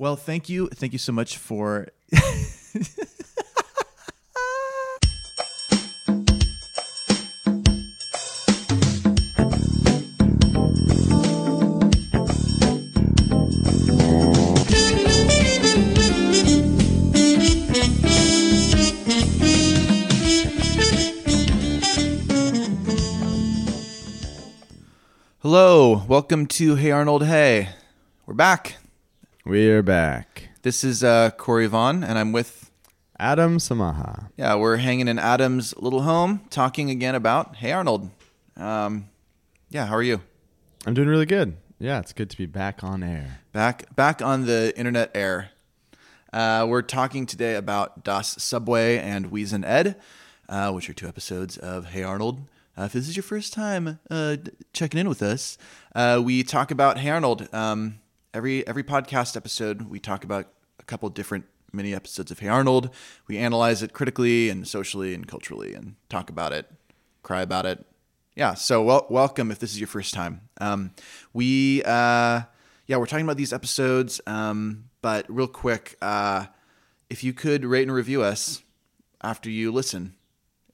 Well, thank you. Thank you so much for. Hello, welcome to Hey Arnold. Hey, we're back. We're back. This is uh, Corey Vaughn, and I'm with. Adam Samaha. Yeah, we're hanging in Adam's little home, talking again about Hey Arnold. Um, yeah, how are you? I'm doing really good. Yeah, it's good to be back on air. Back, back on the internet air. Uh, we're talking today about Das Subway and Wheezin' Ed, uh, which are two episodes of Hey Arnold. Uh, if this is your first time uh, checking in with us, uh, we talk about Hey Arnold. Um, every every podcast episode, we talk about a couple different mini episodes of Hey Arnold. We analyze it critically and socially and culturally, and talk about it, cry about it. Yeah. So wel- welcome if this is your first time. Um, we uh, yeah, we're talking about these episodes. Um, but real quick, uh, if you could rate and review us after you listen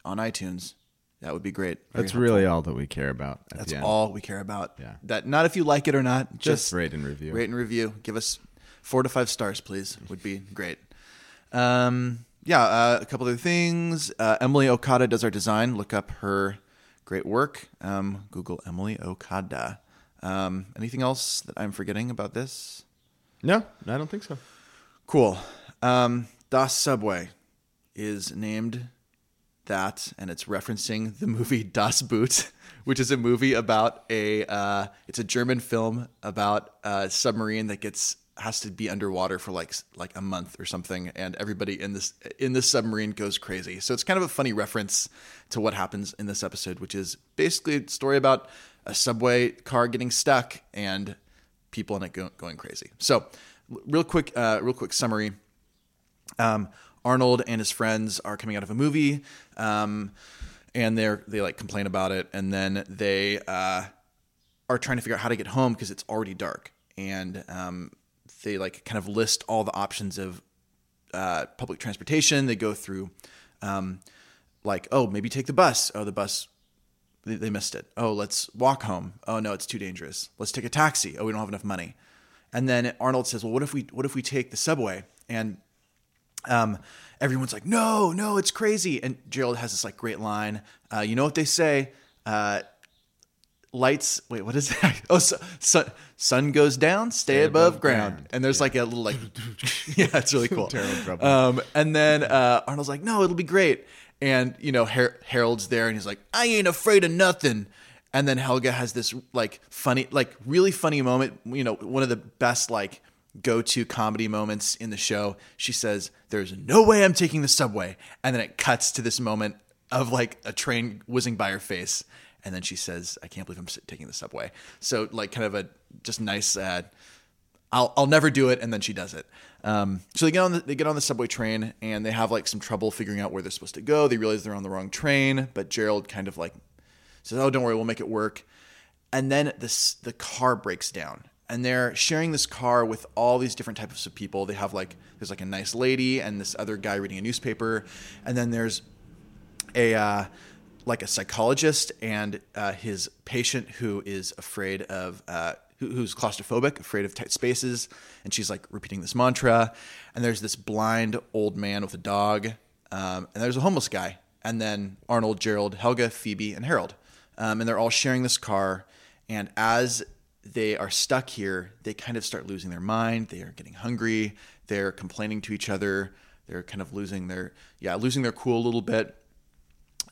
on iTunes, that would be great. Very That's helpful. really all that we care about. That's all we care about. Yeah. That not if you like it or not, Just, just, rate and review. rate and review. Give us four to five stars, please. Would be great. Um, yeah, uh, a couple other things. Uh, Emily Okada does our design. Look up her great work. Um, Google Emily Okada. Um, anything else that I'm forgetting about this? No, I don't think so. Cool. Um, Das Subway is named that, and it's referencing the movie Das Boot, which is a movie about a. Uh, it's a German film about a submarine that gets has to be underwater for like like a month or something, and everybody in this in this submarine goes crazy. So it's kind of a funny reference to what happens in this episode, which is basically a story about a subway car getting stuck and people in it go, going crazy. So, real quick, uh, real quick summary. Um, Arnold and his friends are coming out of a movie, um, and they're they like complain about it, and then they uh, are trying to figure out how to get home because it's already dark, and um, they like kind of list all the options of uh, public transportation. They go through, um, like, oh, maybe take the bus. Oh, the bus they, they missed it. Oh, let's walk home. Oh no, it's too dangerous. Let's take a taxi. Oh, we don't have enough money. And then Arnold says, "Well, what if we what if we take the subway?" And um, everyone's like, "No, no, it's crazy." And Gerald has this like great line. Uh, you know what they say? Uh, lights. Wait, what is that? Oh, su- sun, sun goes down, stay, above, above ground. ground. And there's like a little like, yeah, it's really cool. Um, and then uh, Arnold's like, "No, it'll be great." And you know, Har- Harold's there, and he's like, "I ain't afraid of nothing." And then Helga has this like funny, like really funny moment. You know, one of the best like go-to comedy moments in the show. She says, "There's no way I'm taking the subway," and then it cuts to this moment of like a train whizzing by her face, and then she says, "I can't believe I'm taking the subway." So like, kind of a just nice. Uh, I'll I'll never do it, and then she does it. Um, so they get on the they get on the subway train, and they have like some trouble figuring out where they're supposed to go. They realize they're on the wrong train, but Gerald kind of like says, "Oh, don't worry, we'll make it work." And then this the car breaks down, and they're sharing this car with all these different types of people. They have like there's like a nice lady and this other guy reading a newspaper, and then there's a uh, like a psychologist and uh, his patient who is afraid of uh, who, who's claustrophobic, afraid of tight spaces, and she's like repeating this mantra. And there's this blind old man with a dog, um, and there's a homeless guy, and then Arnold, Gerald, Helga, Phoebe, and Harold, um, and they're all sharing this car. And as they are stuck here, they kind of start losing their mind. They are getting hungry. They're complaining to each other. They're kind of losing their yeah, losing their cool a little bit.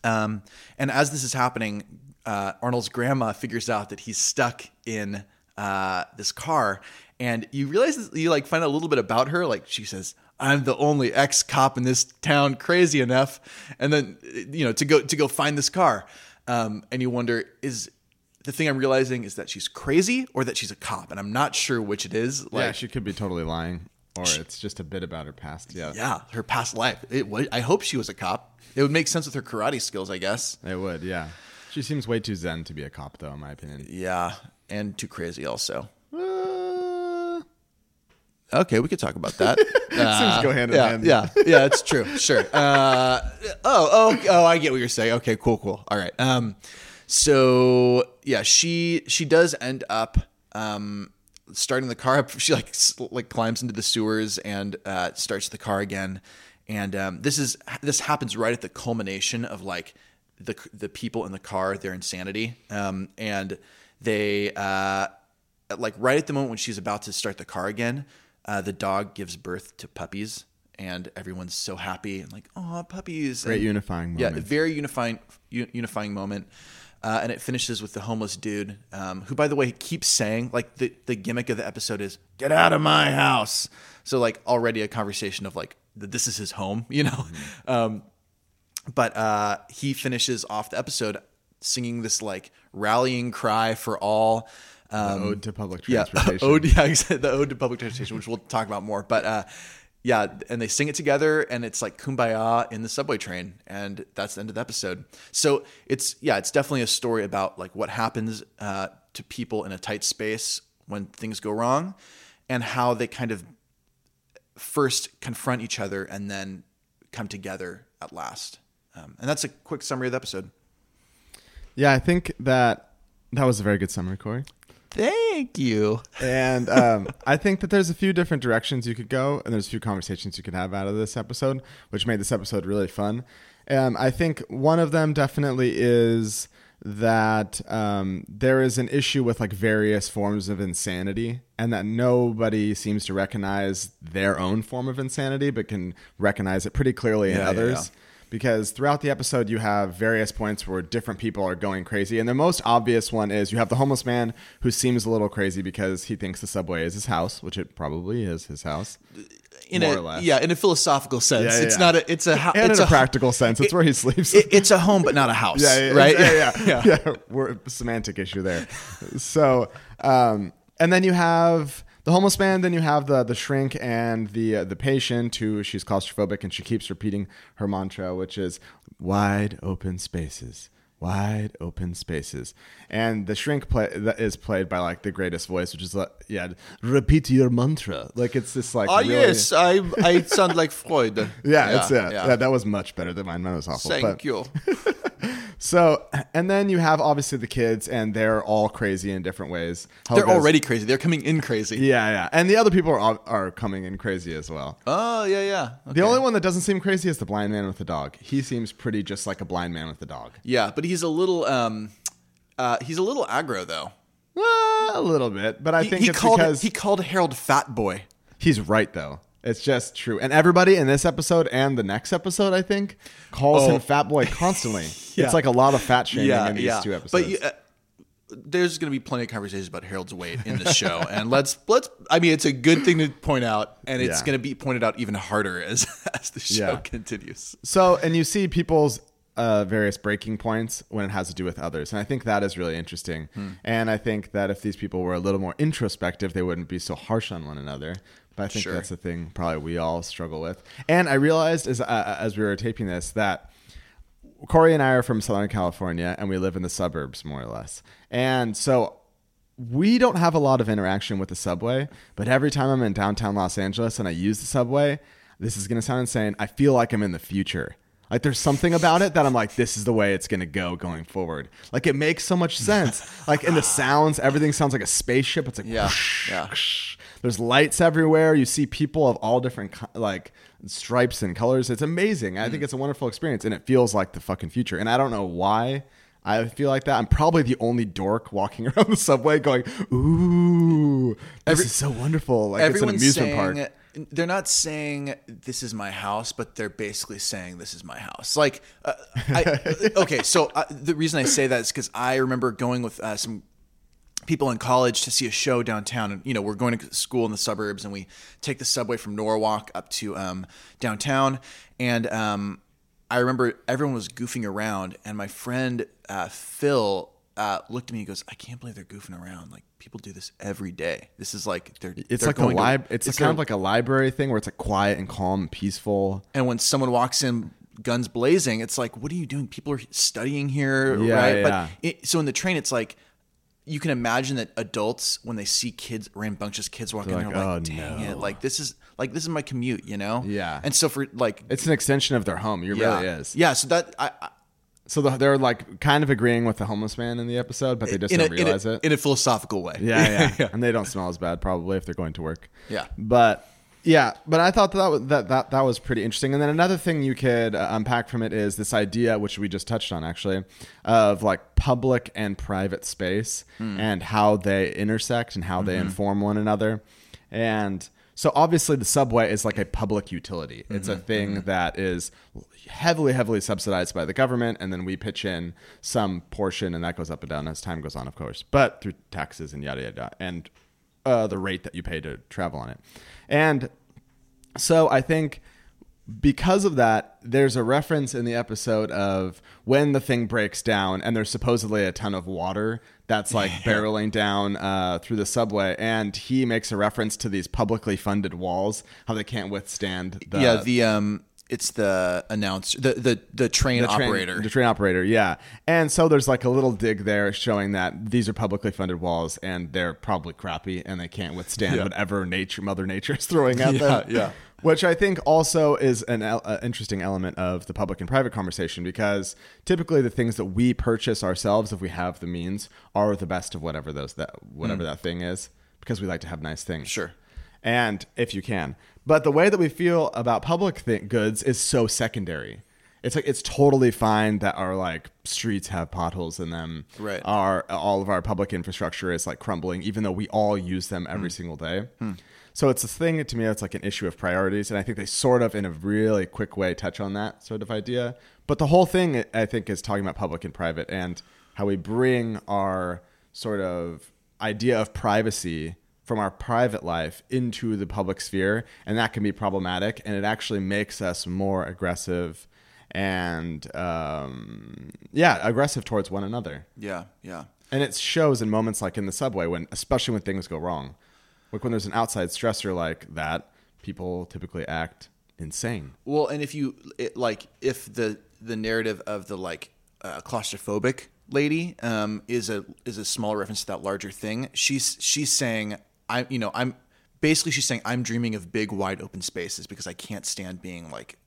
Um, and as this is happening, uh, Arnold's grandma figures out that he's stuck in uh, this car, and you realize you like find out a little bit about her. Like she says, "I'm the only ex cop in this town crazy enough," and then you know to go to go find this car, um, and you wonder is. The thing I'm realizing is that she's crazy or that she's a cop, and I'm not sure which it is. Like, yeah, she could be totally lying, or it's just a bit about her past. Yeah, yeah, her past life. It, I hope she was a cop. It would make sense with her karate skills, I guess. it would. Yeah, she seems way too zen to be a cop, though, in my opinion. Yeah, and too crazy also. Uh, Okay, we could talk about that. Uh, Seems to go hand in yeah, hand. Yeah, yeah, it's true. Sure. Uh, oh, oh, oh, I get what you're saying. Okay, cool, cool. All right. Um, so yeah, she she does end up um starting the car up. She like like climbs into the sewers and uh, starts the car again. And um, this is this happens right at the culmination of like the the people in the car, their insanity, um, and they uh, like right at the moment when she's about to start the car again, uh, the dog gives birth to puppies, and everyone's so happy and like, oh, puppies! Great And- unifying moment. yeah, very unifying unifying moment. Uh, and it finishes with the homeless dude, um, who, by the way, keeps saying like the the gimmick of the episode is "Get out of my house." So like already a conversation of like that this is his home, you know. Mm-hmm. Um, but uh, he finishes off the episode singing this like rallying cry for all. Um, Ode to public yeah, transportation. ode, yeah, the ode to public transportation, which we'll talk about more. But uh, yeah, and they sing it together, and it's like kumbaya in the subway train, and that's the end of the episode. So it's yeah, it's definitely a story about like what happens uh, to people in a tight space when things go wrong, and how they kind of first confront each other and then come together at last. Um, and that's a quick summary of the episode. Yeah, I think that that was a very good summary, Corey. Thank you. And um, I think that there's a few different directions you could go, and there's a few conversations you could have out of this episode, which made this episode really fun. Um, I think one of them definitely is that um, there is an issue with like various forms of insanity, and that nobody seems to recognize their own form of insanity, but can recognize it pretty clearly in Yeah, yeah, others yeah. Because throughout the episode you have various points where different people are going crazy and the most obvious one is you have the homeless man who seems a little crazy because he thinks the subway is his house which it probably is his house In More a, or less. Yeah, in a philosophical sense, Yeah, yeah, it's yeah. not a. It's a. and it's in a, practical sense it's where he sleeps it- it's a home, but not a house. yeah, right. yeah, yeah, yeah. yeah. We're semantic issue there. So, um, and then you have the homeless man. Then you have the the shrink and the uh, the patient who she's claustrophobic and she keeps repeating her mantra, which is wide open spaces. Wide open spaces, and the shrink play that is played by like the greatest voice, which is like, yeah, repeat your mantra. Like it's this like Oh really- yes, I I sound like Freud. yeah, it's yeah, yeah. That was much better than mine. Mine was awful. Thank but- you. so, and then you have obviously the kids, and they're all crazy in different ways. They're already crazy. They're coming in crazy. yeah, yeah, and the other people are are coming in crazy as well. Oh yeah, yeah. The Okay. only one that doesn't seem crazy is the blind man with the dog. He seems pretty just like a blind man with the dog. Yeah, but he's a little um, uh, he's a little aggro though. Uh, a little bit, but I He, think he it's called because he called Harold fat boy. he's right though. It's just true, and everybody in this episode and the next episode, I think, calls Oh. him fat boy constantly. Yeah. It's like a lot of fat shaming Yeah, in these yeah. two episodes. But you, uh, there's going to be plenty of conversations about Harold's weight in this show, and let's let's. I mean, it's a good thing to point out, and it's going to be pointed out even harder as as the show continues. So, and you see people's uh, various breaking points when it has to do with others. And I think that is really interesting. Hmm. And I think that if these people were a little more introspective, they wouldn't be so harsh on one another. But I think Sure. that's the thing probably we all struggle with. And I realized as, uh, as we were taping this that Corey and I are from Southern California and we live in the suburbs more or less. And so we don't have a lot of interaction with the subway, but every time I'm in downtown Los Angeles and I use the subway, this is going to sound insane. I feel like I'm in the future. Like there's something about it that I'm like, this is the way it's going to go going forward. Like it makes so much sense. like in the sounds, everything sounds like a spaceship. It's like, Yeah, whoosh, yeah. whoosh. There's lights everywhere. You see people of all different like stripes and colors. It's amazing. I think Mm. it's a wonderful experience, and it feels like the fucking future. And I don't know why I feel like that. I'm probably the only dork walking around the subway going, "Ooh, this Every- is so wonderful!" Like it's an amusement saying, park. They're not saying this is my house, but they're basically saying this is my house. Like, uh, I, okay, so uh, the reason I say that is because I remember going with uh, some people in college to see a show downtown. And you know we're going to school in the suburbs and we take the subway from norwalk up to um, downtown. And um, i remember everyone was goofing around and my friend uh, phil uh, looked at me and goes i can't believe they're goofing around. Like people do this every day. This is like they're It's they're like a going to- lib- It's, kind of like a library thing where it's like quiet and calm and peaceful. and when someone walks in guns blazing it's like what are you doing? People are studying here Yeah, right? Yeah. but it, so in the train it's like you can imagine that adults when they see kids rambunctious kids walking They're they're like, like, "Oh, dang no." it like this is like this is my commute you know Yeah. and so for like It's an extension of their home. It yeah really is. yeah so that I, I So the, they're like kind of agreeing with the homeless man in the episode, but they just in don't in, a, realize it. in a philosophical way Yeah, yeah, And they don't smell as bad probably if they're going to work. Yeah. But yeah, but I thought that that was, that, that, that was pretty interesting. And then another thing you could uh, unpack from it is this idea, which we just touched on actually, of like public and private space hmm. and how they intersect and how they mm-hmm. inform one another. And so obviously the subway is like a public utility. It's a mm-hmm. thing mm-hmm. that is heavily, heavily subsidized by the government, and then we pitch in some portion, and that goes up and down as time goes on, of course, but through taxes and yada yada, and uh, the rate that you pay to travel on it. And so I think because of that, there's a reference in the episode of when the thing breaks down, and there's supposedly a ton of water that's like barreling down uh, through the subway, and he makes a reference to these publicly funded walls, how they can't withstand the yeah the um it's the announcer the the, the train the train- operator the train operator, yeah. And so there's like a little dig there showing that these are publicly funded walls, and they're probably crappy, and they can't withstand Yeah. whatever nature, Mother Nature is throwing at Yeah, them. yeah. Which I think also is an uh, interesting element of the public and private conversation because typically the things that we purchase ourselves, if we have the means, are the best of whatever those that whatever that thing is, because we like to have nice things. Sure. And if you can, but the way that we feel about public th- goods is so secondary. It's like it's totally fine that our like streets have potholes in them. Right. Our all of our public infrastructure is like crumbling, even though we all use them every hmm. single day. Hmm. So it's a thing to me that's like an issue of priorities, and I think they sort of, in a really quick way, touch on that sort of idea. But the whole thing, I think, is talking about public and private and how we bring our sort of idea of privacy from our private life into the public sphere, and that can be problematic, and it actually makes us more aggressive and um, yeah, aggressive towards one another. yeah yeah And it shows in moments like in the subway when, especially when things go wrong, like when there's an outside stressor like that, people typically act insane. Well, and if you it, like, if the the narrative of the like uh, claustrophobic lady um, is a is a small reference to that larger thing, she's she's saying I you know I'm basically she's saying I'm dreaming of big wide open spaces because I can't stand being like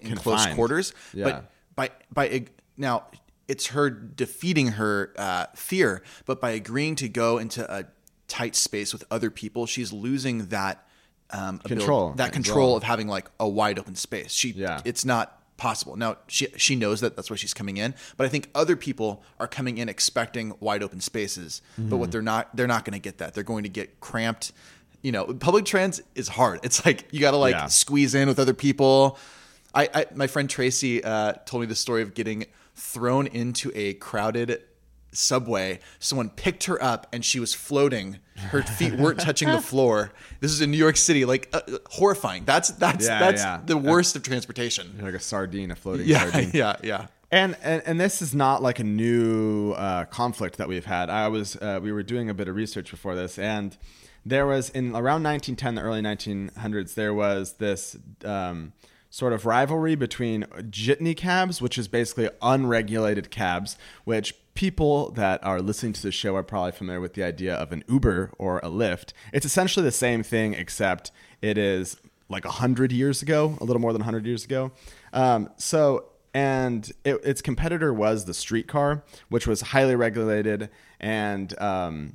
in close quarters. Yeah. But by by now it's her defeating her uh, fear, but by agreeing to go into a tight space with other people, she's losing that um, Control that as control of having like a wide open space. She Yeah. it's not possible. Now she she knows that that's why she's coming in, but I think other people are coming in expecting wide open spaces. But Mm-hmm. what they're not they're not going to get that. They're going to get cramped. You know, public trans is hard. It's like you got to like Yeah. squeeze in with other people. I, I my friend Tracy uh, told me the story of getting thrown into a crowded subway. Someone picked her up and she was floating. Her feet weren't touching the floor. This is in New York City, like uh, horrifying. That's that's Yeah, that's yeah. the worst of transportation. Like a sardine, a floating Yeah, sardine. yeah, yeah. And, and and this is not like a new uh, conflict that we've had. I was uh, we were doing a bit of research before this, and there was in around 1910, the early 1900s, there was this um, sort of rivalry between jitney cabs, which is basically unregulated cabs, which people that are listening to the show are probably familiar with the idea of an Uber or a Lyft. It's essentially the same thing, except it is like 100 years ago, a little more than 100 years ago. Um, so and it, its competitor was the streetcar, which was highly regulated and um,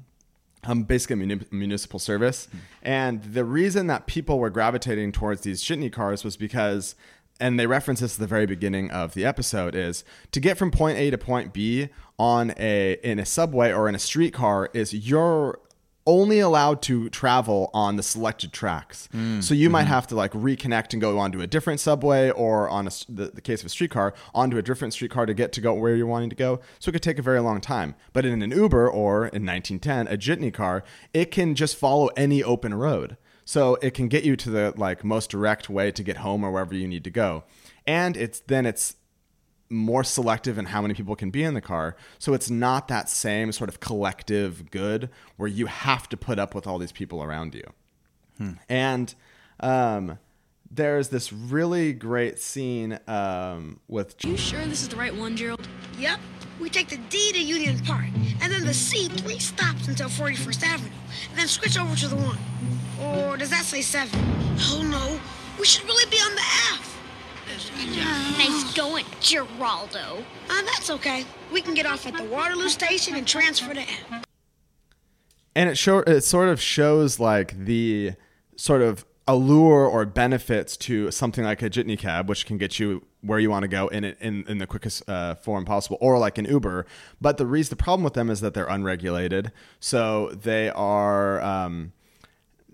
um, basically a muni- municipal service. And the reason that people were gravitating towards these jitney cars was because, and they reference this at the very beginning of the episode, is to get from point A to point B on a in a subway or in a streetcar is you're only allowed to travel on the selected tracks. Hmm. so you might mm-hmm. have to like reconnect and go onto a different subway or on a, the, the case of a streetcar, onto a different streetcar to get to go where you're wanting to go. So it could take a very long time. But in an Uber or in 1910, a jitney car, it can just follow any open road. So it can get you to the like most direct way to get home or wherever you need to go. And it's then it's more selective in how many people can be in the car. So it's not that same sort of collective good where you have to put up with all these people around you. And um, there's this really great scene um, with You sure this is the right one, Gerald? Yep. we take the D to Union Park, and then the C three stops until 41st Avenue, and then switch over to the 1. Or does that say 7? Oh no, we should really be on the F. Nice going, Geraldo. Uh, that's okay. We can get off at the Waterloo station and transfer to M. and it show it sort of shows like the sort of allure or benefits to something like a jitney cab which can get you where you want to go in in, in the quickest uh, form possible or like an uber but the reason the problem with them is that they're unregulated so they are um, n-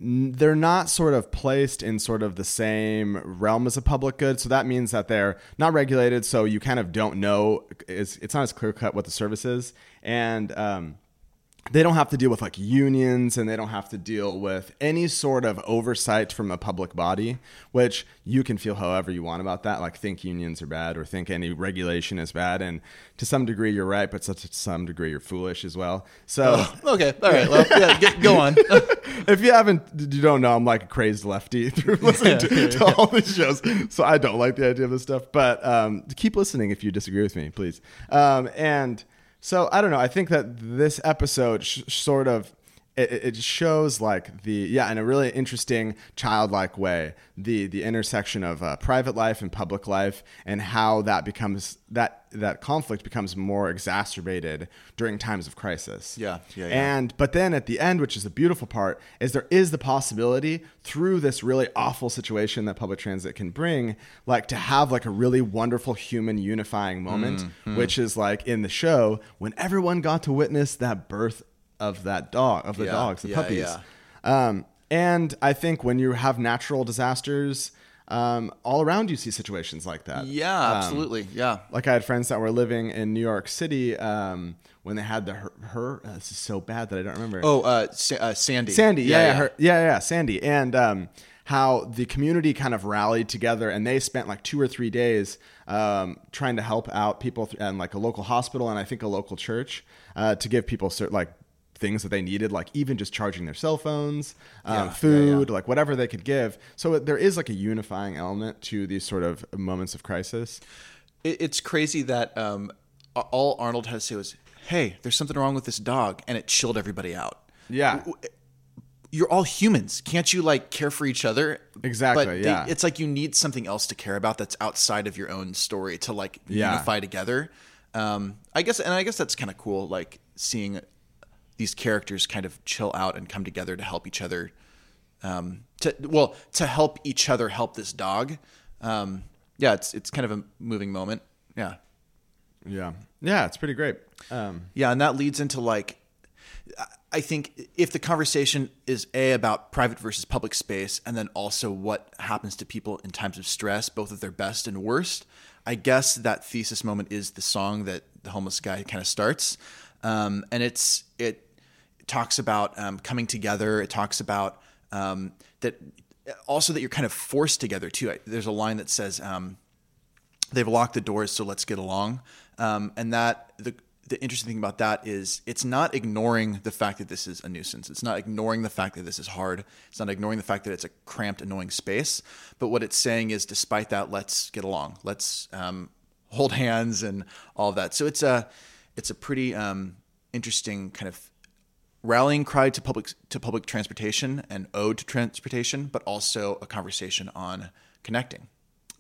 they're not sort of placed in sort of the same realm as a public good. So that means that they're not regulated. So you kind of don't know. It's, it's not as clear cut what the service is. And, um, they don't have to deal with like unions and they don't have to deal with any sort of oversight from a public body, which you can feel however you want about that. Like, think unions are bad or think any regulation is bad. And to some degree, you're right, but to some degree, you're foolish as well. So, Okay, all right. Well, yeah, get, go on. if you haven't, you don't know, I'm like a crazed lefty through listening to, to all these shows. So I don't like the idea of this stuff. But um, keep listening if you disagree with me, please. Um, and so I don't know. I think that this episode sh- sort of it, it shows like the yeah in a really interesting childlike way the the intersection of uh, private life and public life and how that becomes that that conflict becomes more exacerbated during times of crisis Yeah, yeah, yeah. and but then at the end which is the beautiful part is there is the possibility through this really awful situation that public transit can bring like to have like a really wonderful human unifying moment Mm-hmm. which is like in the show when everyone got to witness that birth of that dog of the Yeah, dogs the yeah, puppies yeah. um, and i think when you have natural disasters um, all around you see situations like that Yeah, Um, absolutely. Yeah. like I had friends that were living in New York City um, when they had the her. her uh, this is so bad that I don't remember. Oh, uh, Sa- uh, Sandy. Sandy, yeah, yeah, her, yeah, yeah, Sandy, and um, how the community kind of rallied together, and they spent like two or three days um, trying to help out people th- and like a local hospital and I think a local church uh, to give people certain like things that they needed, like even just charging their cell phones, um, Yeah, yeah, food, yeah. like whatever they could give. So there is like a unifying element to these sort of moments of crisis. It's crazy that um, all Arnold had to say was, "Hey, there's something wrong with this dog," and it chilled everybody out. Yeah. You're all humans. Can't you like care for each other? Exactly, But yeah. it's like you need something else to care about that's outside of your own story to like unify together. Um, I guess, and I guess that's kind of cool. Like seeing these characters kind of chill out and come together to help each other. Um, to well, to help each other help this dog. Um, yeah, it's it's kind of a moving moment. Yeah. Yeah. Yeah, it's pretty great. Um, Yeah, and that leads into like I think if the conversation is a about private versus public space and then also what happens to people in times of stress, both at their best and worst, I guess that thesis moment is the song that the homeless guy kind of starts. Um, and it's it talks about um, coming together. It talks about um, that also that you're kind of forced together too. There's a line that says um, they've locked the doors, so let's get along. Um, and that the the interesting thing about that is it's not ignoring the fact that this is a nuisance. It's not ignoring the fact that this is hard. It's not ignoring the fact that it's a cramped, annoying space. But what it's saying is, despite that, let's get along. Let's um, hold hands and all of that. So it's a it's a pretty um, interesting kind of rallying cry to public to public transportation and ode to transportation, but also a conversation on connecting.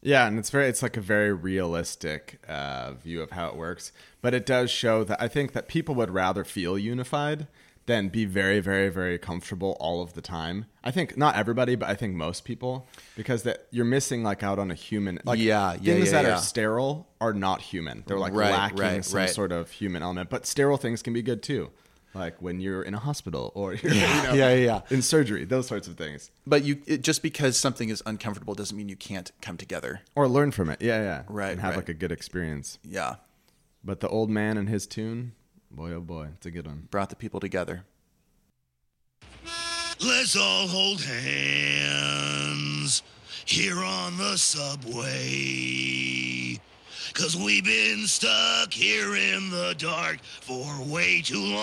Yeah, and it's very it's like a very realistic uh, view of how it works. But it does show that I think that people would rather feel unified than be very, very, very comfortable all of the time. I think not everybody, but I think most people, because that you're missing like out on a human like Yeah, yeah, things yeah, that yeah. are sterile are not human. They're like Right, lacking right, some right. sort of human element. But sterile things can be good too. Like when you're in a hospital or you're Yeah, you know, yeah, yeah. in surgery, those sorts of things. But you it, just because something is uncomfortable doesn't mean you can't come together. Or learn from it. Yeah, yeah. Right, And have right. like a good experience. Yeah, But the old man and his tune, boy oh boy, it's a good one. brought the people together. Let's all hold hands here on the subway. Cause we've been stuck here in the dark for way too long.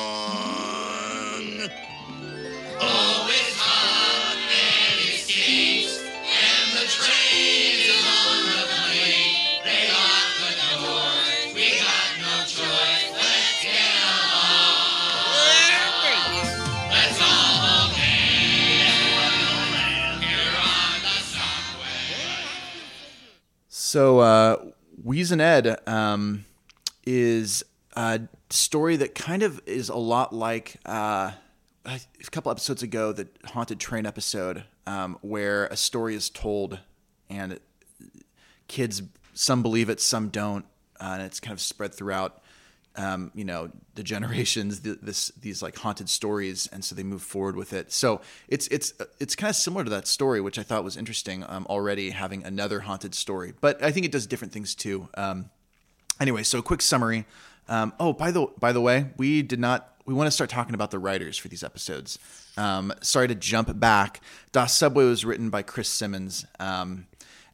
Oh, it's hot and it stinks, and the train is on the plane. They lock the doors, we got no choice. Let's get along. Let's all get here on the subway. So, uh, Wheezin' Ed um, is a story that kind of is a lot like uh, a couple episodes ago, the Haunted Train episode, um, where a story is told and kids, some believe it, some don't, uh, and it's kind of spread throughout. Um, you know the generations, the, this these like haunted stories, and so they move forward with it. So it's it's it's kind of similar to that story, which I thought was interesting. Um, already having another haunted story, but I think it does different things too. Um, anyway, so quick summary. Um, oh, by the by the way, we did not. We want to start talking about the writers for these episodes. Um, sorry to jump back. Das Subway was written by Chris Simmons, um,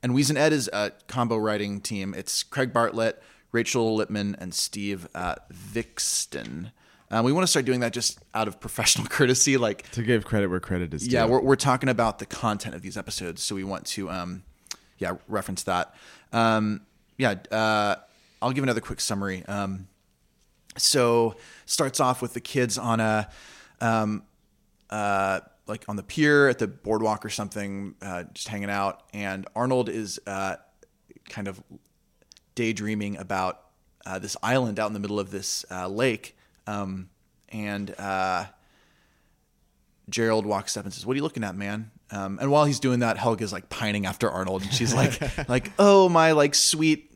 and Wheezin' Ed is a combo writing team. It's Craig Bartlett, Rachel Lipman, and Steve uh, Viksten. Um, we want to start doing that just out of professional courtesy, like To give credit where credit is due. yeah, we're, we're talking about the content of these episodes, so we want to, um, yeah, reference that. Um, yeah, uh, I'll give another quick summary. Um, so starts off with the kids on a, um, uh, like on the pier at the boardwalk or something, uh, just hanging out, and Arnold is uh, kind of daydreaming about uh, this island out in the middle of this uh, lake, um, and uh, Gerald walks up and says, "What are you looking at, man?" Um, and while he's doing that, Helga's like pining after Arnold, and she's like, "Like, oh my, like sweet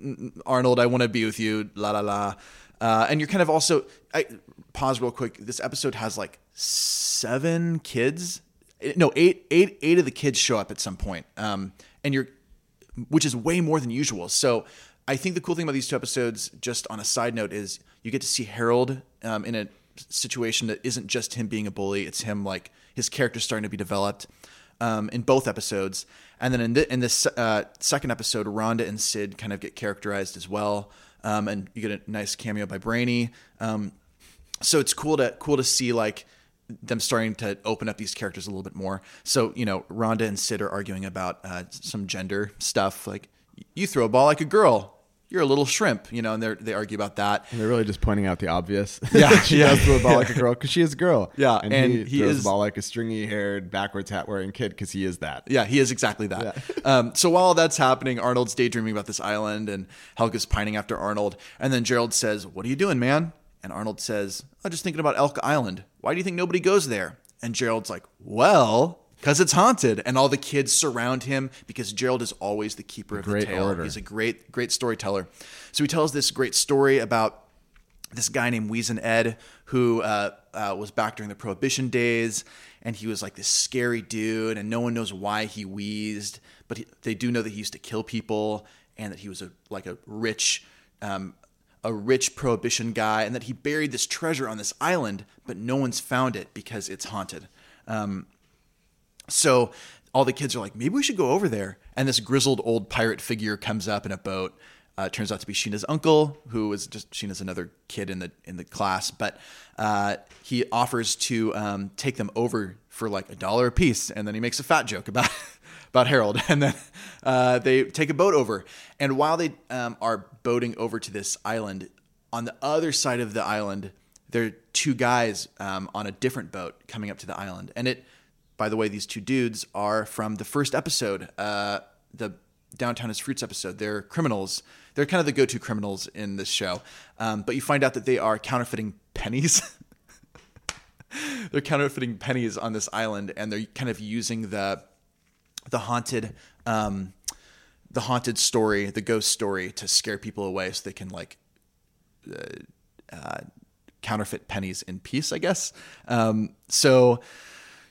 Arnold, I want to be with you." La la la. Uh, and you're kind of also I, pause real quick. This episode has like seven kids. No, eight, eight, eight of the kids show up at some point. Um, and you're, which is way more than usual. So I think the cool thing about these two episodes, just on a side note, is you get to see Harold um, in a situation that isn't just him being a bully. It's him like his character starting to be developed um, in both episodes. And then in, the, in this uh, second episode, Rhonda and Sid kind of get characterized as well. Um, and you get a nice cameo by Brainy. Um, so it's cool to cool to see like them starting to open up these characters a little bit more. So you know, Rhonda and Sid are arguing about uh, some gender stuff, like you throw a ball like a girl. You're a little shrimp, you know, and they they argue about that. And they're really just pointing out the obvious. Yeah, she yeah. does throw a ball like a girl because she is a girl. Yeah, and, and he, he throws is- a ball like a stringy-haired, backwards hat-wearing kid because he is that. Yeah, he is exactly that. um, so while that's happening, Arnold's daydreaming about this island, and Helga's pining after Arnold. And then Gerald says, "What are you doing, man?" And Arnold says, "I'm just thinking about Elk Island. Why do you think nobody goes there?" And Gerald's like, "Well." Because it's haunted, and all the kids surround him because Gerald is always the keeper of the tale. orator. He's a great, great storyteller. So he tells this great story about this guy named Wheezin' Ed who uh, uh, was back during the Prohibition days, and he was like this scary dude, and no one knows why he wheezed, but he, they do know that he used to kill people, and that he was a like a rich, um, a rich Prohibition guy, and that he buried this treasure on this island, but no one's found it because it's haunted. Um, so all the kids are like, maybe we should go over there. And this grizzled old pirate figure comes up in a boat. Uh, turns out to be Sheena's uncle, who is just Sheena's another kid in the in the class. But uh, he offers to um, take them over for like a dollar a piece, and then he makes a fat joke about about Harold, and then uh, they take a boat over. And while they um, are boating over to this island, on the other side of the island, there are two guys um, on a different boat coming up to the island, and it by the way, these two dudes are from the first episode, uh, the Downtown as Fruits episode. They're criminals. They're kind of the go-to criminals in this show. Um, but you find out that they are counterfeiting pennies. they're counterfeiting pennies on this island, and they're kind of using the the haunted um, the haunted story, the ghost story, to scare people away, so they can like counterfeit pennies in peace, I guess. Um, so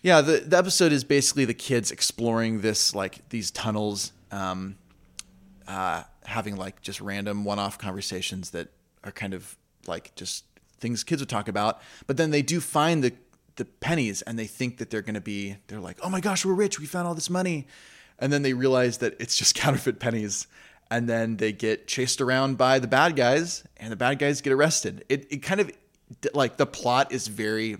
yeah, the, the episode is basically the kids exploring this like these tunnels, um, uh, having like just random one-off conversations that are kind of like just things kids would talk about. But then they do find the the pennies, and they think that they're going to be. They're like, "Oh my gosh, we're rich! We found all this money," and then they realize that it's just counterfeit pennies. And then they get chased around by the bad guys, and the bad guys get arrested. It it kind of like the plot is very.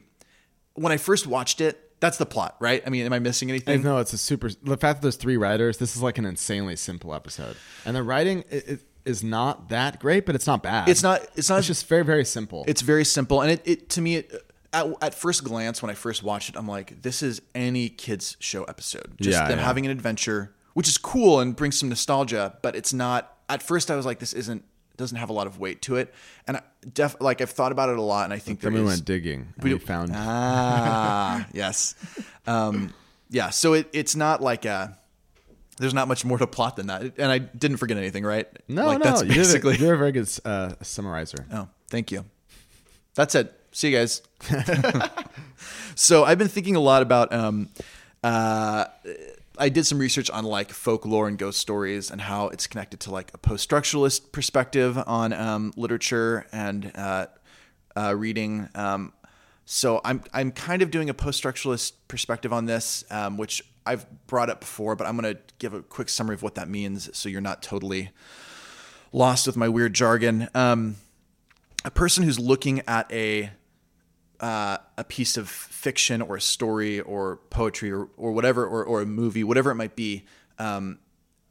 When I first watched it, that's the plot, right? I mean, am I missing anything? No, it's a super. The fact that there's three writers, this is like an insanely simple episode, and the writing it is not that great, but it's not bad. It's not. It's not. It's just very very simple. It's very simple, and it, it to me, it, at, at first glance, when I first watched it, I'm like, this is any kids show episode. Just Yeah, them yeah. having an adventure, which is cool and brings some nostalgia, but it's not. at first I was like, this isn't doesn't have a lot of weight to it, and I def like I've thought about it a lot, and I think Then there we went digging and we found Ah, yes. Um, yeah, so it, it's not like a. There's not much more to plot than that, and I didn't forget anything, right? no, like, no. That's you did it- basically. you're a very good uh, summarizer. Oh, thank you. That's it. See you guys. so I've been thinking a lot about. Um, uh, I did some research on like folklore and ghost stories and how it's connected to like a post-structuralist perspective on um, literature and uh, uh, reading. Um, so I'm I'm kind of doing a post-structuralist perspective on this, um, which I've brought up before, but I'm going to give a quick summary of what that means, so you're not totally lost with my weird jargon. Um, a person who's looking at a uh, a piece of fiction or a story or poetry or, or whatever or, or a movie, whatever it might be, um,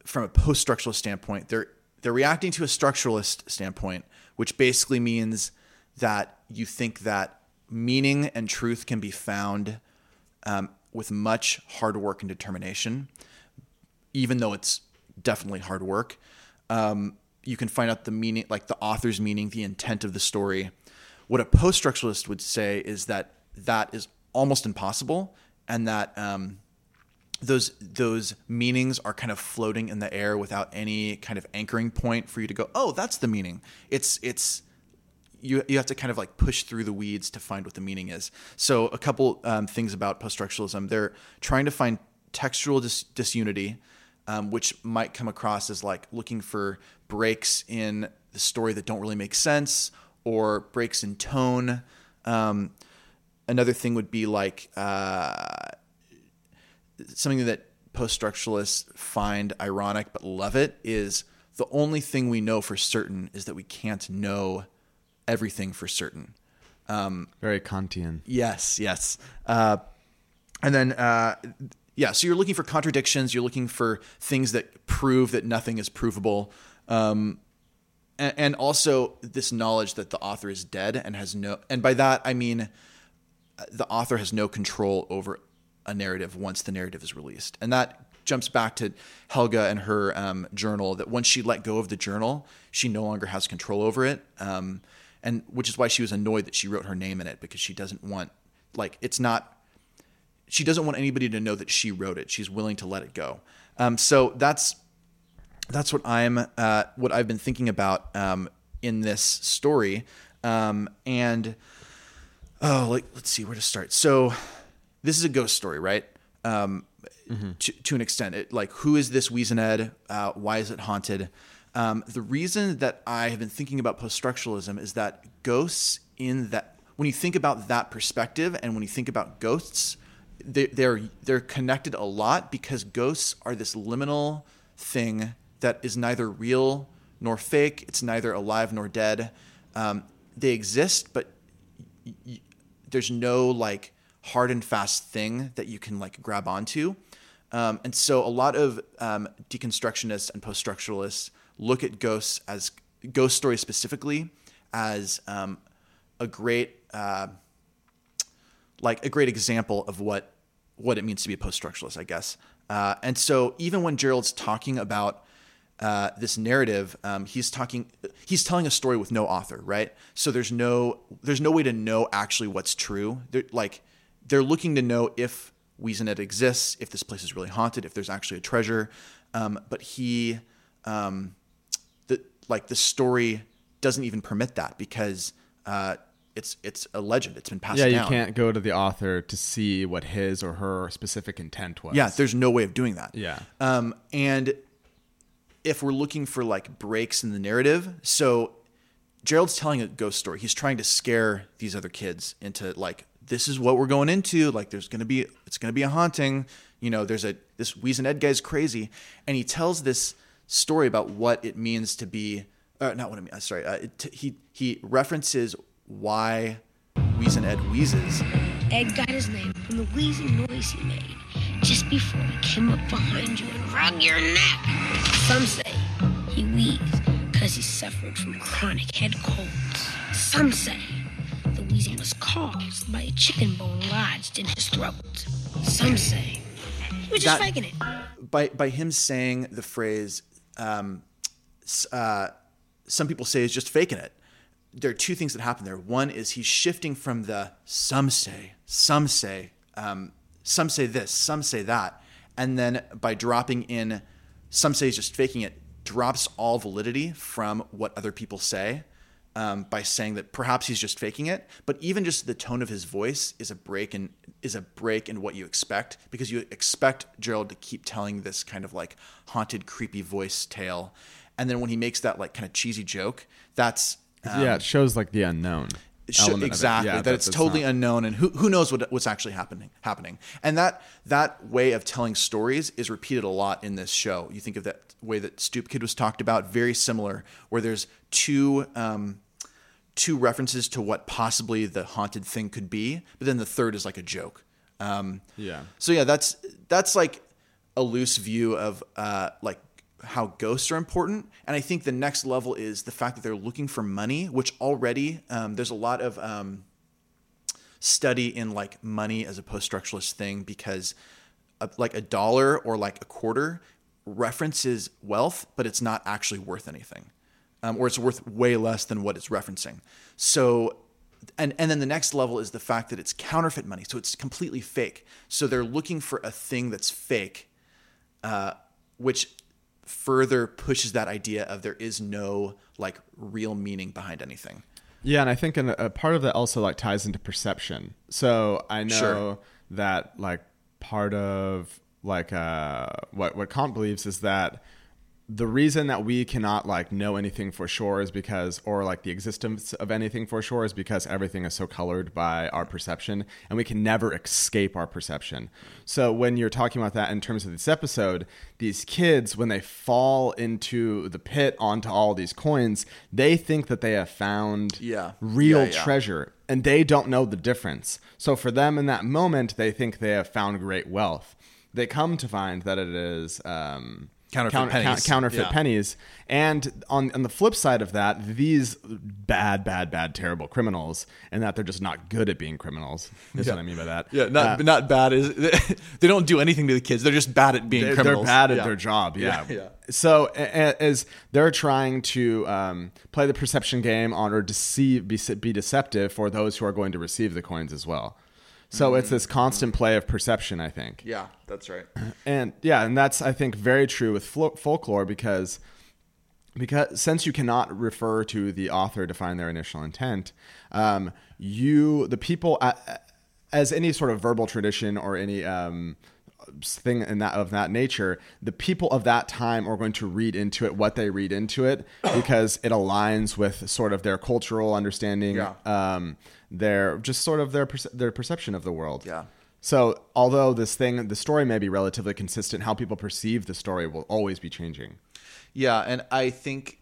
from a post-structuralist standpoint, they're they're reacting to a structuralist standpoint, which basically means that you think that meaning and truth can be found um, with much hard work and determination, even though it's definitely hard work. Um, you can find out the meaning, like the author's meaning, the intent of the story. What a post structuralist would say is that that is almost impossible, and that um, those those meanings are kind of floating in the air without any kind of anchoring point for you to go, oh, that's the meaning. It's it's you you have to kind of like push through the weeds to find what the meaning is. So a couple um, things about post structuralism: they're trying to find textual dis- disunity, um, which might come across as like looking for breaks in the story that don't really make sense or breaks in tone. Um, another thing would be like uh, something that post structuralists find ironic but love it is the only thing we know for certain is that we can't know everything for certain. Very Kantian. Yes, yes. Uh, and then, uh, yeah, so you're looking for contradictions. You're looking for things that prove that nothing is provable. Um, and, also this knowledge that the author is dead and has no, and by that, I mean the author has no control over a narrative once the narrative is released. And that jumps back to Helga and her um, journal that once she let go of the journal, she no longer has control over it. Um, and which is why she was annoyed that she wrote her name in it because she doesn't want, like, it's not, she doesn't want anybody to know that she wrote it. She's willing to let it go. Um, so that's, that's what I'm uh, what I've been thinking about um, in this story. Um, and oh, like let's see where to start. So this is a ghost story, right? Um, to, to an extent, it, like who is this Wheezin' Ed? Uh, why is it haunted? Um, the reason that I have been thinking about post-structuralism is that ghosts in that when you think about that perspective and when you think about ghosts, they, they're they're connected a lot because ghosts are this liminal thing that is neither real nor fake. It's neither alive nor dead. Um, they exist, but y- y- there's no like hard and fast thing that you can like grab onto. Um, and so a lot of um, deconstructionists and post-structuralists look at ghosts as ghost stories specifically as um, a great uh, like a great example of what what it means to be a post-structuralist, I guess. Uh, and so even when Gerald's talking about uh, this narrative, um, he's talking, he's telling a story with no author, right? So there's no there's no way to know actually what's true. They're, like they're looking to know if Wheezin' Ed exists, if this place is really haunted, if there's actually a treasure. Um, but he, um, the like the story doesn't even permit that because uh, it's it's a legend. It's been passed Yeah, you down. can't go to the author to see what his or her specific intent was. Yeah, there's no way of doing that. Yeah. Um, and if we're looking for like breaks in the narrative, so Gerald's telling a ghost story. He's trying to scare these other kids into like, this is what we're going into. Like, there's gonna be, it's gonna be a haunting. You know, there's a this Wheezin' Ed guy's crazy, and he tells this story about what it means to be, uh, not what I mean. uh, Sorry, uh, it, he he references why Wheezin' Ed wheezes. Ed got his name from the wheezing noise he made just before he came up behind you and wrung your neck. Some say he wheezed because he suffered from chronic head colds. Some say the wheezing was caused by a chicken bone lodged in his throat. Some say he was just That- faking it. by by him saying the phrase um, uh, some people say is just faking it. There are two things that happen there. One is he's shifting from the some say, some say, um, some say this, some say that, and then by dropping in, some say he's just faking it, drops all validity from what other people say um, by saying that perhaps he's just faking it. But even just the tone of his voice is a break in is a break in what you expect because you expect Gerald to keep telling this kind of like haunted, creepy voice tale, and then when he makes that like kind of cheesy joke, that's um, yeah, it shows like the unknown. Of it. exactly Yeah, that it's totally not- unknown and who, who knows what, what's actually happening happening and that that way of telling stories is repeated a lot in this show you think of that way that stoop kid was talked about very similar where there's two um, two references to what possibly the haunted thing could be but then the third is like a joke um, Yeah. so yeah that's that's like a loose view of uh, like how ghosts are important and i think the next level is the fact that they're looking for money which already um, there's a lot of um, study in like money as a post-structuralist thing because a, like a dollar or like a quarter references wealth but it's not actually worth anything um, or it's worth way less than what it's referencing. So and and then the next level is the fact that it's counterfeit money so it's completely fake. So they're looking for a thing that's fake uh, which further pushes that idea of there is no like real meaning behind anything Yeah, and I think an, a part of that also like ties into perception. So I know Sure. that like part of like uh, what what Kant believes is that the reason that we cannot like know anything for sure is because or like the existence of anything for sure is because everything is so colored by our perception and we can never escape our perception so when you're talking about that in terms of this episode these kids when they fall into the pit onto all these coins they think that they have found Yeah. real Yeah, yeah. treasure and they don't know the difference so for them in that moment they think they have found great wealth they come to find that it is um, Counterfeit pennies. counterfeit Yeah. pennies. And on on the flip side of that, these bad, bad, bad, terrible criminals, and that they're just not good at being criminals. Is what I mean by that. Yeah, not Uh, not bad. Is they don't do anything to the kids. They're just bad at being they're, criminals. they're bad at Yeah. their job. Yeah. Yeah, yeah. So as they're trying to um, play the perception game on or deceive, be, be deceptive for those who are going to receive the coins as well. So it's this constant play of perception, I think. Yeah, that's right. and yeah and that's i think very true with flo- folklore because because since you cannot refer to the author to find their initial intent um, you the people uh, as any sort of verbal tradition or any um, thing in that of that nature the people of that time are going to read into it what they read into it because it aligns with sort of their cultural understanding Yeah. um, their just sort of their perce- their perception of the world Yeah. so, although this thing, the story may be relatively consistent, how people perceive the story will always be changing. Yeah, and I think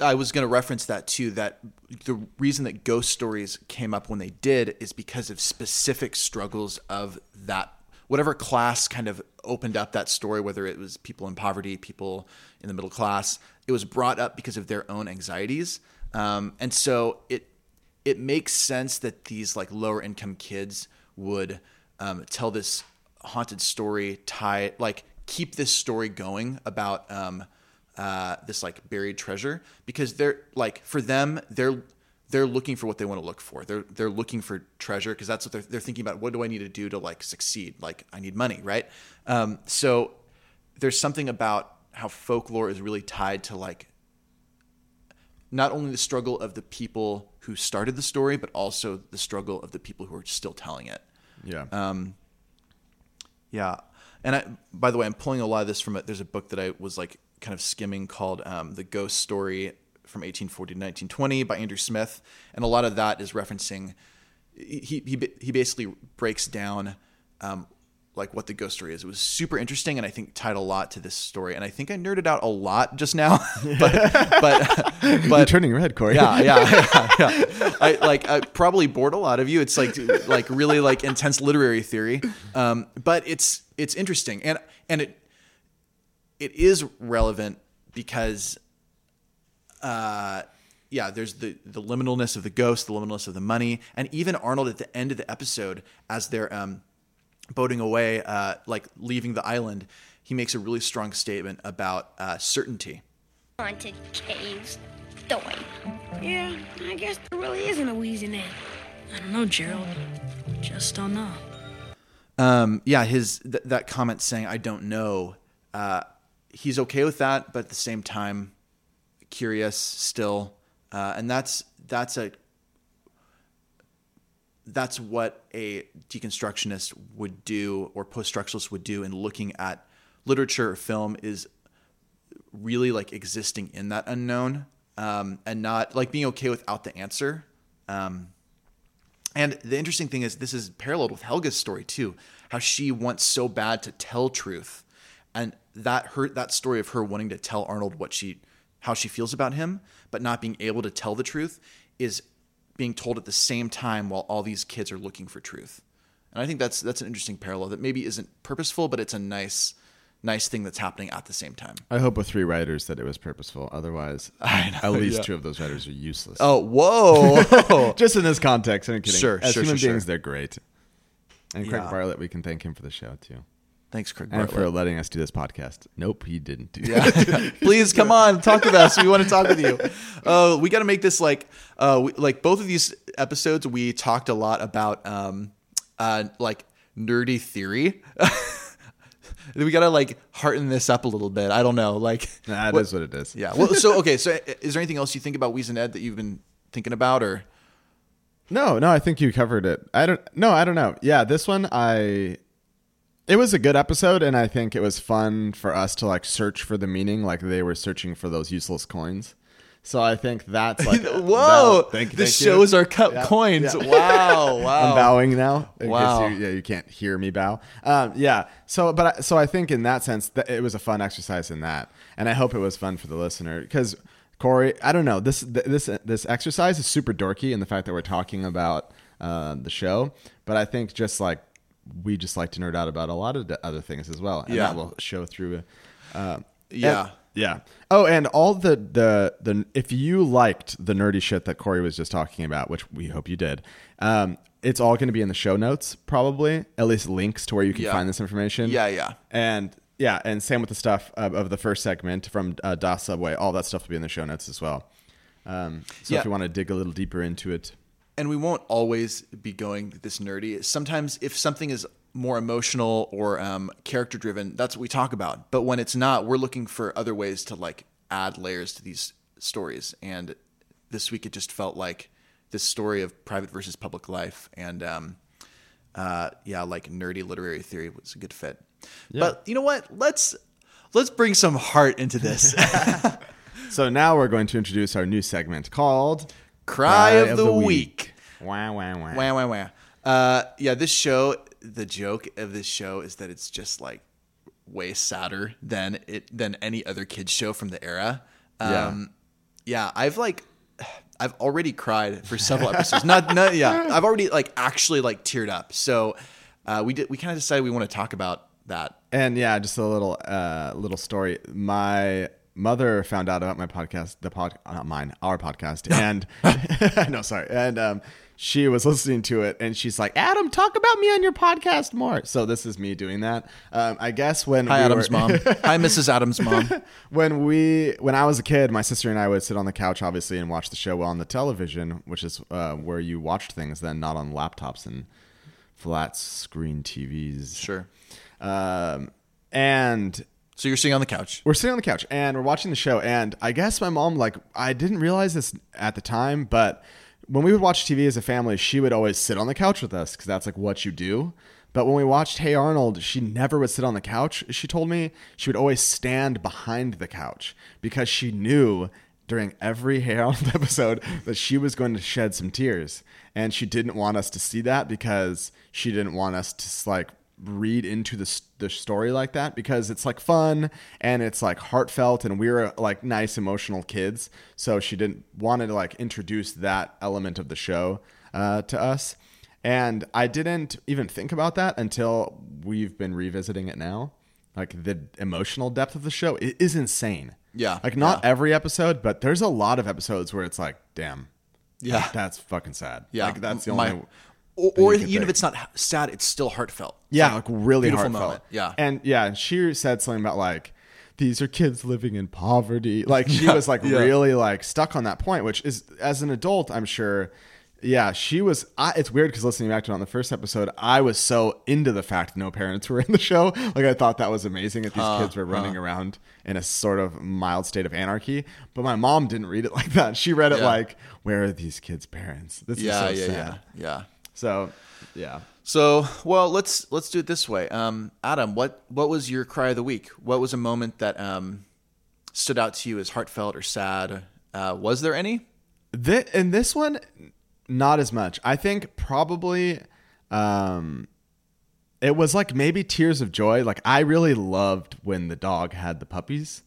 I was going to reference that too. That the reason that ghost stories came up when they did is because of specific struggles of that whatever class kind of opened up that story, whether it was people in poverty, people in the middle class. It was brought up because of their own anxieties, um, and so it it makes sense that these like lower income kids would um, tell this haunted story, tie like keep this story going about um, uh, this like buried treasure because they're like for them they're they're looking for what they want to look for. They're they're looking for treasure because that's what they're they're thinking about. What do I need to do to like succeed? Like I need money, right? Um, so there's something about how folklore is really tied to like not only the struggle of the people who started the story, but also the struggle of the people who are still telling it. Yeah. Um, Yeah, and I, by the way, I'm pulling a lot of this from. A, there's a book that I was like kind of skimming called um, "The Ghost Story from 1840 to 1920" by Andrew Smith, and a lot of that is referencing. He he he basically breaks down. Um, like what the ghost story is. It was super interesting, and I think tied a lot to this story. And I think I nerded out a lot just now, but but You're turning red, Corey. yeah, yeah, yeah, yeah. I like I probably bored a lot of you. It's like like really like intense literary theory, um, but it's it's interesting and and it it is relevant because uh, yeah, there's the the liminalness of the ghost, the liminalness of the money, and even Arnold at the end of the episode as they're um, boating away, uh, like leaving the island, he makes a really strong statement about uh, certainty haunted caves. Doy. Yeah, I guess there really isn't a Wheezin' Ed. I don't know, Gerald. Just don't know. Um, yeah, his th- that comment saying "I don't know," uh, he's okay with that, but at the same time, curious still, uh, and that's that's a that's what a deconstructionist would do or post-structuralist would do in looking at literature or film is really like existing in that unknown um, and not like being okay without the answer um, and the interesting thing is, this is paralleled with Helga's story too. How she wants so bad to tell truth, and that her that story of her wanting to tell Arnold what she, how she feels about him, but not being able to tell the truth, is being told at the same time while all these kids are looking for truth. And I think that's that's an interesting parallel that maybe isn't purposeful, but it's a nice nice thing that's happening at the same time. I hope with three writers that it was purposeful. Otherwise, at least two of those writers are useless. Oh, whoa! just in this context. I'm kidding. Sure, As sure, human sure, beings, sure. they're great. And Craig Yeah. Bartlett, we can thank him for the show too, Thanks, Craig. and for letting us do this podcast. Nope, he didn't do. Yeah. Please come on, talk with us. We want to talk with you. Uh, we got to make this like, uh, we, like both of these episodes. We talked a lot about, um, uh, like nerdy theory. we got to like hearten this up a little bit. I don't know, like, That what- is what it is. yeah. Well, so okay. So, is there anything else you think about Wheezin' Ed that you've been thinking about, or No, no, I think you covered it. I don't. No, I don't know. Yeah, this one I. It was a good episode, and I think it was fun for us to like search for the meaning, like they were searching for those useless coins. So I think that's like whoa, that- thank you, the thank you. shows are cut Yeah, coins. yeah. Wow, wow. I'm bowing now. Wow. you- yeah, you can't hear me bow. Um, yeah. So, but I, so I think in that sense that it was a fun exercise in that, and I hope it was fun for the listener because Corey, I don't know this this this exercise is super dorky in the fact that we're talking about uh, the show, but I think just like we just like to nerd out about a lot of the other things as well, and Yeah. that will show through. Uh, Yeah. and- yeah. Oh, and all the the the if you liked the nerdy shit that Corey was just talking about, which we hope you did, um, it's all going to be in the show notes, probably at least links to where you can Yeah. find this information. Yeah, yeah. And yeah, and same with the stuff of, of the first segment from uh, Das Subway. All that stuff will be in the show notes as well. Um, so Yeah. if you want to dig a little deeper into it, and we won't always be going this nerdy. Sometimes, if something is more emotional or um, character driven, that's what we talk about. But when it's not, we're looking for other ways to like add layers to these stories. And this week, it just felt like this story of private versus public life, and um, uh, yeah, like nerdy literary theory was a good fit. But you know what? Let's let's bring some heart into this. so now we're going to introduce our new segment called Cry of the week. Wow, wow, wow. Wah, wah, wah. Uh, yeah, this show, the joke of this show is that it's just like way sadder than it than any other kids show from the era. Um, yeah. I've like, I've already cried for several episodes. not, not, yeah, I've already like actually like teared up. So, uh, we did, we kind of decided we want to talk about that. And yeah, just a little uh, little story. My mother found out about my podcast, the pod, not mine, our podcast, and no, sorry, and um, she was listening to it, and she's like, "Adam, talk about me on your podcast more." So this is me doing that. Um, I guess when Hi, we Adam's were- mom. Hi, Mrs. Adam's mom. when we when I was a kid, my sister and I would sit on the couch, obviously, and watch the show on the television, which is uh, where you watched things then, not on laptops and flat screen TVs. Sure. Um, and So you're sitting on the couch. we're sitting on the couch and we're watching the show and i guess my mom like i didn't realize this at the time but when we would watch tv as a family she would always sit on the couch with us because that's like what you do. But when we watched hey arnold she never would sit on the couch she told me. She would always stand behind the couch because she knew during every Hey Arnold episode that she was going to shed some tears. And she didn't want us to see that because she didn't want us to like read into the, the story like that because it's like fun and it's like heartfelt and we were like nice emotional kids so she didn't want to like introduce that element of the show uh, to us and i didn't even think about that until we've been revisiting it now like the emotional depth of the show it is insane Yeah, like not yeah. every episode but there's a lot of episodes where it's like damn Yeah. that's fucking sad Yeah. like that's the My- only or, or even if it's not sad, it's still heartfelt. Yeah, like really beautiful heartfelt. moment. Yeah. and yeah, she said something about like these are kids living in poverty. Like she was like yeah. really like stuck on that point, which is as an adult, I'm sure. Yeah, she was. I, it's weird because listening back to it on the first episode, I was so into the fact no parents were in the show. Like I thought that was amazing that these kids were running around in a sort of mild state of anarchy. But my mom didn't read it like that. She read it Yeah. like, "Where are these kids' parents?" This Yeah, is so yeah, sad. yeah, yeah. So, yeah. So, well, let's let's do it this way. Um, Adam, what what was your cry of the week? What was a moment that um, stood out to you as heartfelt or sad? Uh, was there any? Thi- in this one, not as much. I think probably um, it was like maybe tears of joy. Like I really loved when the dog had the puppies.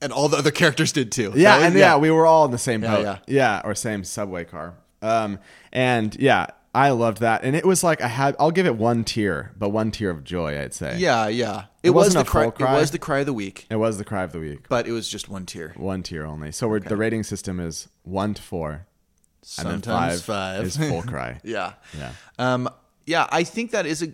And all the other characters did too. Yeah, was- and yeah. we were all in the same Yeah, boat. yeah. or same subway car. Um, and yeah, I loved that. And it was like I had. I'll give it one tear, but one tear of joy. I'd say. yeah, yeah. It, It was wasn't the a cry, full cry? It was the cry of the week, It was the cry of the week. but it was just one tear. One tier only. So we're, the rating system is one to four, and then five, five. is full cry. Yeah. Yeah. Um, yeah, I think that is a.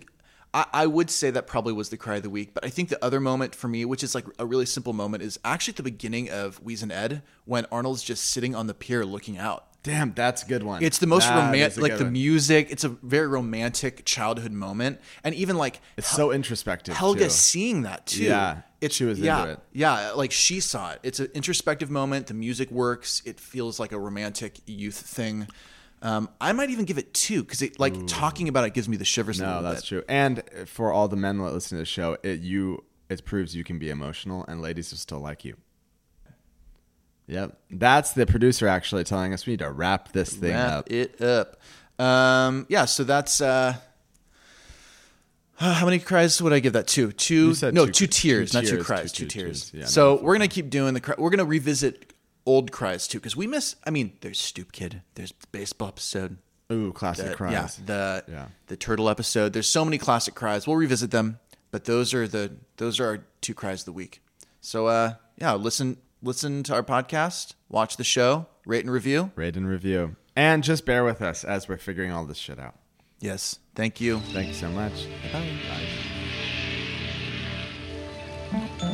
I, I would say that probably was the cry of the week, but I think the other moment for me, which is like a really simple moment, is actually at the beginning of Wheezin' Ed when Arnold's just sitting on the pier looking out. Damn, that's a good one. It's the most romantic, like the one. music. It's a very romantic childhood moment, and even like It's so introspective. Helga too. seeing that too. Yeah, it's she was into yeah, it. Yeah, like she saw it. It's an introspective moment. The music works. It feels like a romantic youth thing. Um, I might even give it two because it like talking about it gives me the shivers. No, that's bit. true. And for all the men that listen to the show, it you it proves you can be emotional, and ladies will still like you. Yep, that's the producer actually telling us we need to wrap this thing Wrap up. it up. Um, yeah, so that's uh, how many cries would I give that? Two, two, no, two- two, tears, two not two tears, cries, two- two, two tears. tears. Yeah, so no, we're gonna keep doing the. Cry- we're gonna revisit old cries too because we miss. I mean, there's Stoop Kid, there's the baseball episode, Ooh, classic the- cries. yeah, the Yeah. the turtle episode. There's so many classic cries. We'll revisit them, but those are the those are our two cries of the week. So uh, yeah, listen listen to our podcast, watch the show, rate and review. Rate and review. And just bear with us as we're figuring all this shit out. Yes. Thank you. Thank you so much. Bye. Bye.